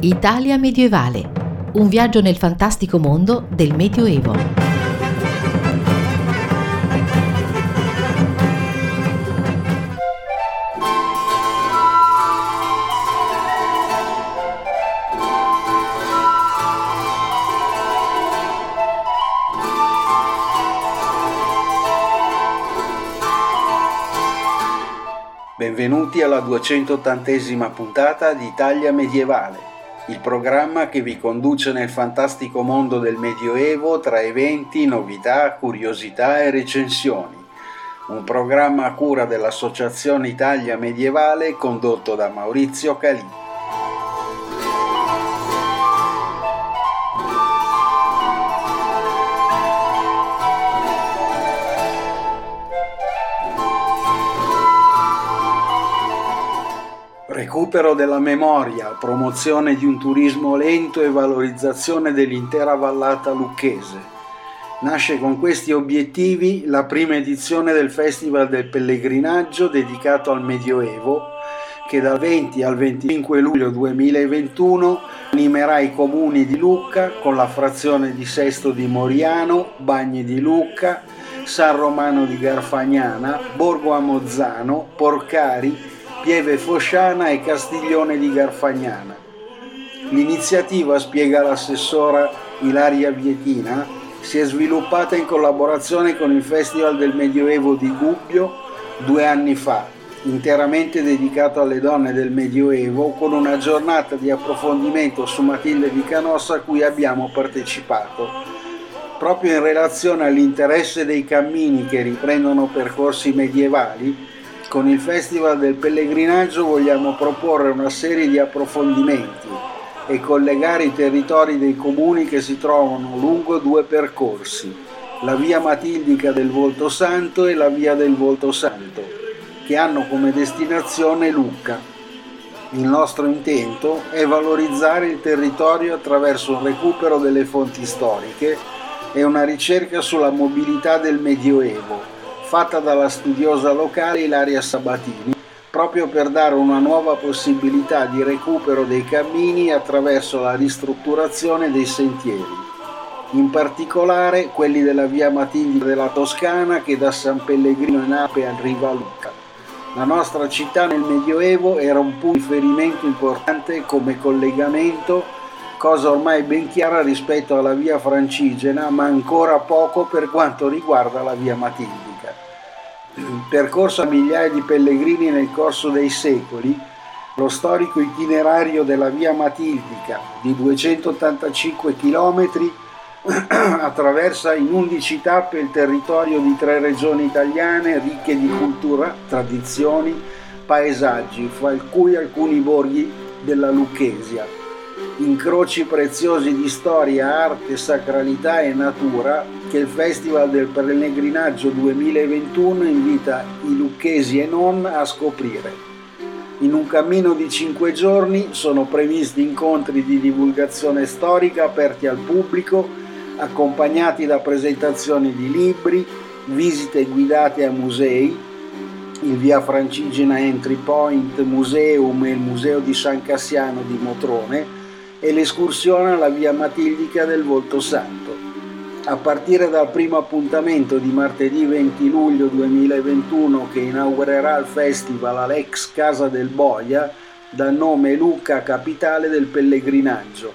Italia medievale. Un viaggio nel fantastico mondo del Medioevo. Benvenuti alla 280esima puntata di Italia Medievale, il programma che vi conduce nel fantastico mondo del Medioevo tra eventi, novità, curiosità e recensioni. Un programma a cura dell'Associazione Italia Medievale condotto da Maurizio Calì. Recupero della memoria, promozione di un turismo lento e valorizzazione dell'intera vallata lucchese. Nasce con questi obiettivi la prima edizione del Festival del Pellegrinaggio dedicato al Medioevo, che dal 20 al 25 luglio 2021 animerà i comuni di Lucca con la frazione di Sesto di Moriano, Bagni di Lucca, San Romano di Garfagnana, Borgo Amozzano, Porcari, Pieve Fosciana e Castiglione di Garfagnana. L'iniziativa, spiega l'assessora Ilaria Vietina, si è sviluppata in collaborazione con il Festival del Medioevo di Gubbio due anni fa, interamente dedicato alle donne del Medioevo, con una giornata di approfondimento su Matilde di Canossa a cui abbiamo partecipato. Proprio in relazione all'interesse dei cammini che riprendono percorsi medievali, con il Festival del Pellegrinaggio vogliamo proporre una serie di approfondimenti e collegare i territori dei comuni che si trovano lungo due percorsi, la via Matildica del Volto Santo e la via del Volto Santo, che hanno come destinazione Lucca. Il nostro intento è valorizzare il territorio attraverso un recupero delle fonti storiche e una ricerca sulla mobilità del Medioevo fatta dalla studiosa locale Ilaria Sabatini, proprio per dare una nuova possibilità di recupero dei cammini attraverso la ristrutturazione dei sentieri, in particolare quelli della via Matilde della Toscana che da San Pellegrino in Ape arriva a Lucca. La nostra città nel Medioevo era un punto di riferimento importante come collegamento, cosa ormai ben chiara rispetto alla via Francigena, ma ancora poco per quanto riguarda la via Matilde percorso a migliaia di pellegrini nel corso dei secoli, lo storico itinerario della via Matildica di 285 km attraversa in 11 tappe il territorio di tre regioni italiane ricche di cultura, tradizioni, paesaggi, fra cui alcuni borghi della Lucchesia incroci preziosi di storia, arte, sacralità e natura che il Festival del Pellegrinaggio 2021 invita i lucchesi e non a scoprire. In un cammino di cinque giorni sono previsti incontri di divulgazione storica aperti al pubblico, accompagnati da presentazioni di libri, visite guidate a musei, il via Francigena Entry Point Museum e il Museo di San Cassiano di Motrone, e l'escursione alla via Matildica del Volto Santo. A partire dal primo appuntamento di martedì 20 luglio 2021 che inaugurerà il festival all'ex Casa del Boia, dal nome Lucca Capitale del Pellegrinaggio,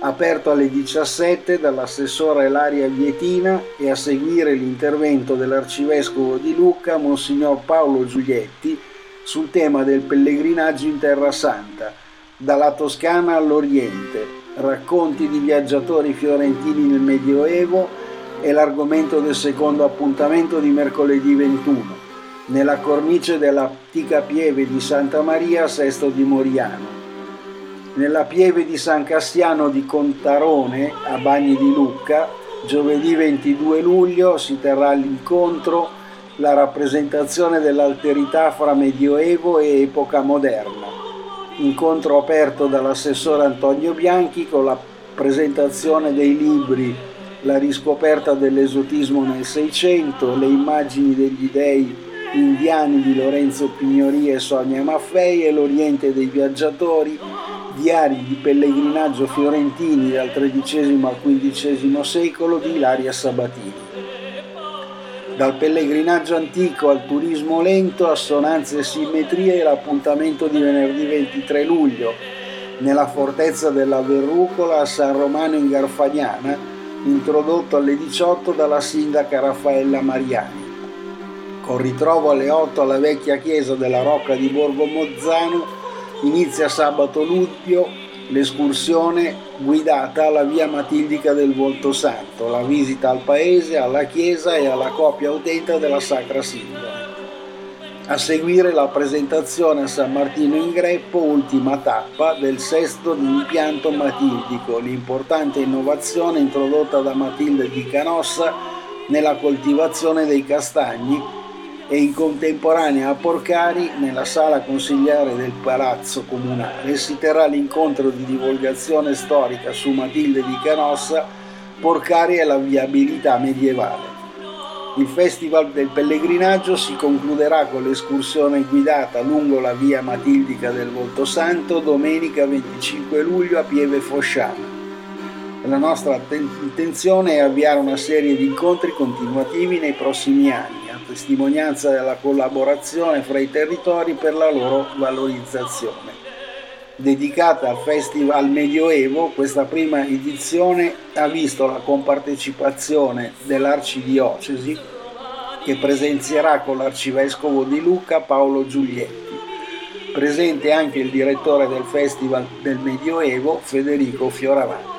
aperto alle 17 dall'assessora Elaria Vietina e a seguire l'intervento dell'arcivescovo di Lucca, Monsignor Paolo Giulietti, sul tema del pellegrinaggio in Terra Santa dalla Toscana all'Oriente, racconti di viaggiatori fiorentini nel Medioevo è l'argomento del secondo appuntamento di mercoledì 21, nella cornice dell'antica pieve di Santa Maria Sesto di Moriano. Nella pieve di San Castiano di Contarone, a Bagni di Lucca, giovedì 22 luglio si terrà l'incontro la rappresentazione dell'alterità fra Medioevo e epoca moderna incontro aperto dall'assessore Antonio Bianchi con la presentazione dei libri La riscoperta dell'esotismo nel Seicento, le immagini degli dei indiani di Lorenzo Pignori e Sonia Maffei e l'Oriente dei viaggiatori diari di pellegrinaggio fiorentini dal XIII al XV secolo di Ilaria Sabatini. Dal pellegrinaggio antico al turismo lento, assonanze e simmetrie l'appuntamento di venerdì 23 luglio nella fortezza della Verrucola a San Romano in Garfagnana, introdotto alle 18 dalla sindaca Raffaella Mariani. Con ritrovo alle 8 alla vecchia chiesa della Rocca di Borgo Mozzano, inizia sabato luglio l'escursione guidata alla via Matildica del Volto Santo, la visita al paese, alla chiesa e alla coppia utenta della Sacra Sindone. A seguire la presentazione a San Martino in Greppo, ultima tappa del sesto impianto matildico, l'importante innovazione introdotta da Matilde di Canossa nella coltivazione dei castagni e in contemporanea a Porcari, nella sala consigliare del Palazzo Comunale, si terrà l'incontro di divulgazione storica su Matilde di Canossa, Porcari e la viabilità medievale. Il Festival del Pellegrinaggio si concluderà con l'escursione guidata lungo la via Matildica del Voltosanto domenica 25 luglio a Pieve Fosciana. La nostra intenzione è avviare una serie di incontri continuativi nei prossimi anni testimonianza della collaborazione fra i territori per la loro valorizzazione. Dedicata al Festival Medioevo, questa prima edizione ha visto la compartecipazione dell'Arcidiocesi che presenzierà con l'Arcivescovo di Lucca Paolo Giulietti. Presente anche il direttore del Festival del Medioevo Federico Fioravanti.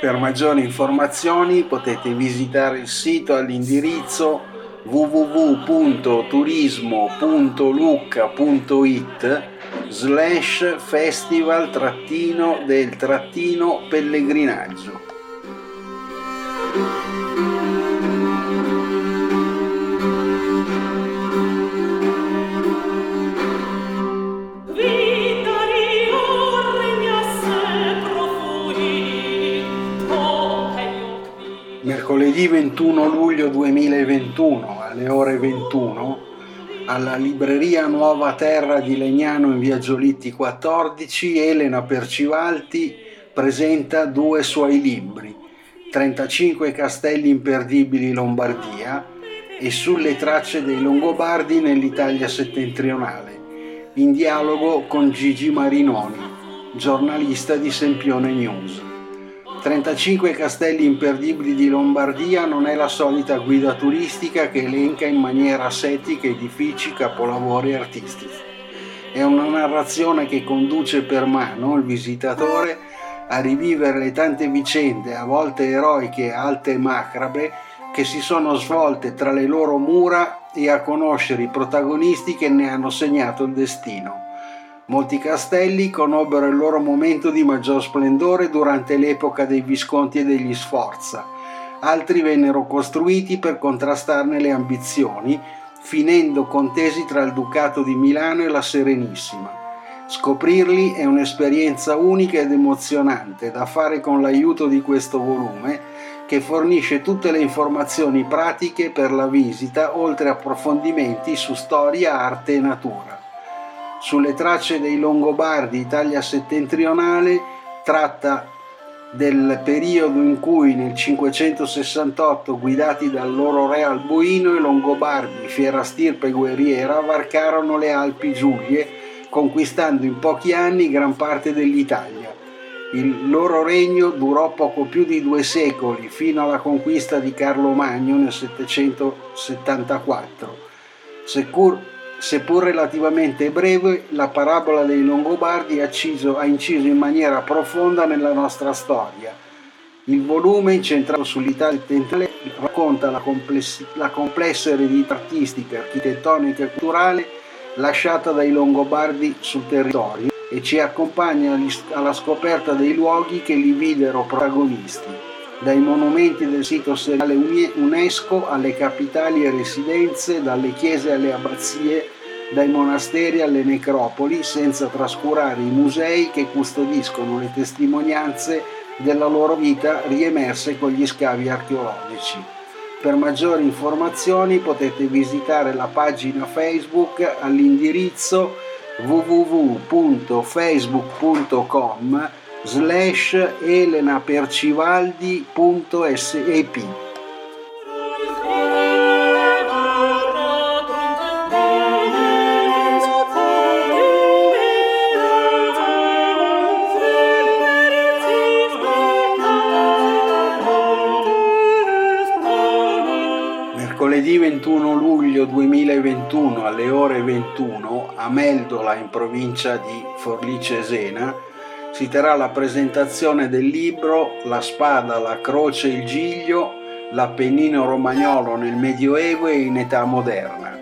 Per maggiori informazioni potete visitare il sito all'indirizzo www.turismo.lucca.it slash festival trattino del trattino pellegrinaggio mercoledì 21 luglio 2021 alle ore 21 alla libreria Nuova Terra di Legnano in via Giolitti 14 Elena Percivalti presenta due suoi libri 35 castelli imperdibili Lombardia e sulle tracce dei Longobardi nell'Italia settentrionale in dialogo con Gigi Marinoni giornalista di Sempione News 35 castelli imperdibili di Lombardia non è la solita guida turistica che elenca in maniera asettica edifici, capolavori artistici. È una narrazione che conduce per mano il visitatore a rivivere le tante vicende, a volte eroiche, alte e macrabe, che si sono svolte tra le loro mura e a conoscere i protagonisti che ne hanno segnato il destino. Molti castelli conobbero il loro momento di maggior splendore durante l'epoca dei Visconti e degli Sforza, altri vennero costruiti per contrastarne le ambizioni, finendo contesi tra il Ducato di Milano e la Serenissima. Scoprirli è un'esperienza unica ed emozionante da fare con l'aiuto di questo volume che fornisce tutte le informazioni pratiche per la visita oltre approfondimenti su storia, arte e natura sulle tracce dei Longobardi, Italia settentrionale, tratta del periodo in cui nel 568, guidati dal loro re Alboino, i Longobardi, fiera stirpe guerriera, varcarono le Alpi Giulie, conquistando in pochi anni gran parte dell'Italia. Il loro regno durò poco più di due secoli, fino alla conquista di Carlo Magno nel 774. Seppur Seppur relativamente breve, la parabola dei Longobardi ha inciso, ha inciso in maniera profonda nella nostra storia. Il volume, incentrato sull'Italia settentrionale, racconta la, complessi, la complessa eredità artistica, architettonica e culturale lasciata dai Longobardi sul territorio e ci accompagna alla scoperta dei luoghi che li videro protagonisti, dai monumenti del sito seriale UNESCO alle capitali e residenze, dalle chiese alle abbazie, dai monasteri alle necropoli, senza trascurare i musei che custodiscono le testimonianze della loro vita riemerse con gli scavi archeologici. Per maggiori informazioni potete visitare la pagina Facebook all'indirizzo www.facebook.com slash elenapercivaldi.sep Mercoledì 21 luglio 2021 alle ore 21 a Meldola in provincia di Forlice Esena si terrà la presentazione del libro La spada, la croce il giglio, l'Appennino romagnolo nel Medioevo e in età moderna.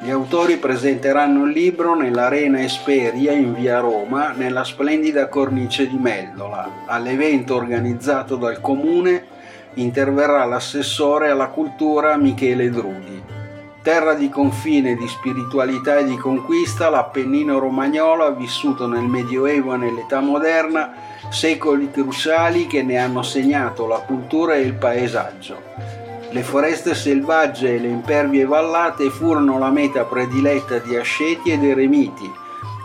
Gli autori presenteranno il libro nell'Arena Esperia in via Roma, nella splendida cornice di Meldola. All'evento organizzato dal comune interverrà l'assessore alla cultura Michele Drudi. Terra di confine, di spiritualità e di conquista, l'Appennino romagnolo ha vissuto nel Medioevo e nell'età moderna secoli cruciali che ne hanno segnato la cultura e il paesaggio. Le foreste selvagge e le impervie vallate furono la meta prediletta di asceti ed eremiti,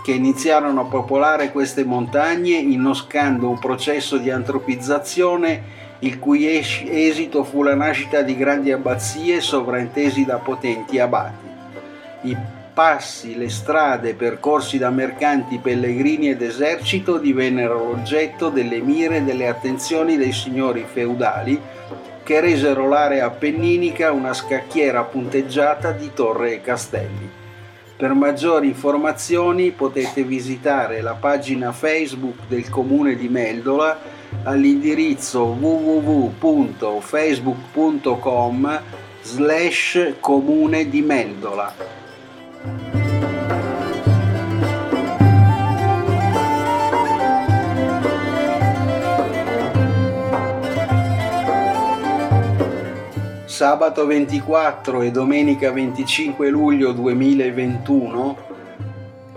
che iniziarono a popolare queste montagne innoscando un processo di antropizzazione il cui esito fu la nascita di grandi abbazie sovraintesi da potenti abati. I passi, le strade percorsi da mercanti, pellegrini ed esercito divennero l'oggetto delle mire e delle attenzioni dei signori feudali che resero l'area appenninica una scacchiera punteggiata di torre e castelli. Per maggiori informazioni potete visitare la pagina Facebook del comune di Meldola all'indirizzo www.facebook.com slash comune di Meldola. Sabato 24 e domenica 25 luglio 2021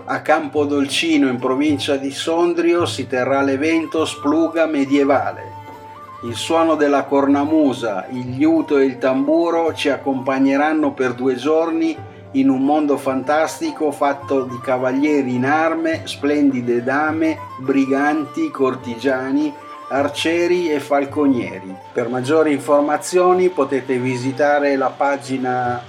a Campodolcino in provincia di Sondrio si terrà l'evento Spluga medievale. Il suono della cornamusa, il liuto e il tamburo ci accompagneranno per due giorni in un mondo fantastico fatto di cavalieri in arme, splendide dame, briganti, cortigiani, arcieri e falconieri. Per maggiori informazioni potete visitare la pagina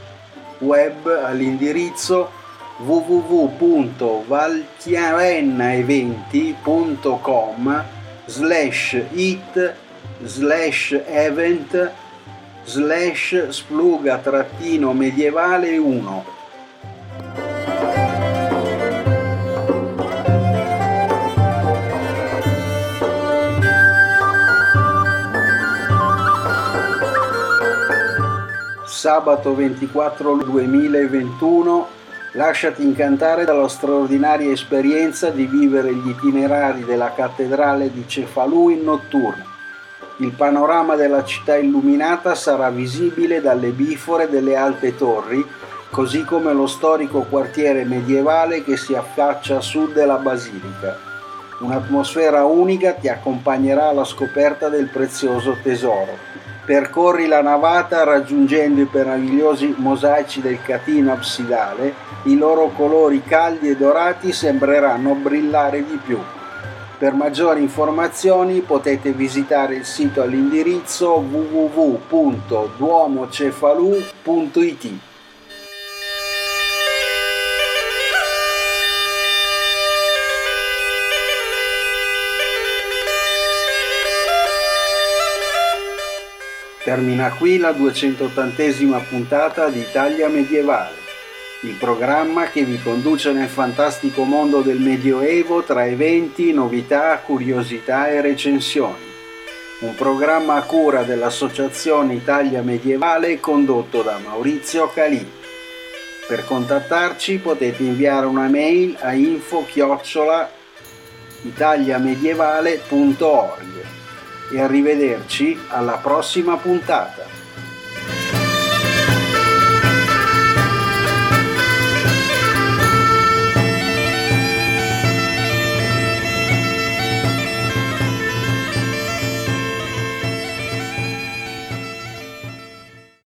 web all'indirizzo www.valchiarennaeventi.com slash it slash event slash spluga trattino medievale 1 sabato 24 2021 Lasciati incantare dalla straordinaria esperienza di vivere gli itinerari della cattedrale di Cefalù in notturna. Il panorama della città illuminata sarà visibile dalle bifore delle alte torri, così come lo storico quartiere medievale che si affaccia a sud della basilica. Un'atmosfera unica ti accompagnerà alla scoperta del prezioso tesoro percorri la navata raggiungendo i meravigliosi mosaici del catino absidale, i loro colori caldi e dorati sembreranno brillare di più. Per maggiori informazioni potete visitare il sito all'indirizzo www.duomocefalù.it. Termina qui la 280 puntata di Italia Medievale, il programma che vi conduce nel fantastico mondo del Medioevo tra eventi, novità, curiosità e recensioni. Un programma a cura dell'Associazione Italia Medievale condotto da Maurizio Calì. Per contattarci potete inviare una mail a info italiamedievale.org e arrivederci alla prossima puntata.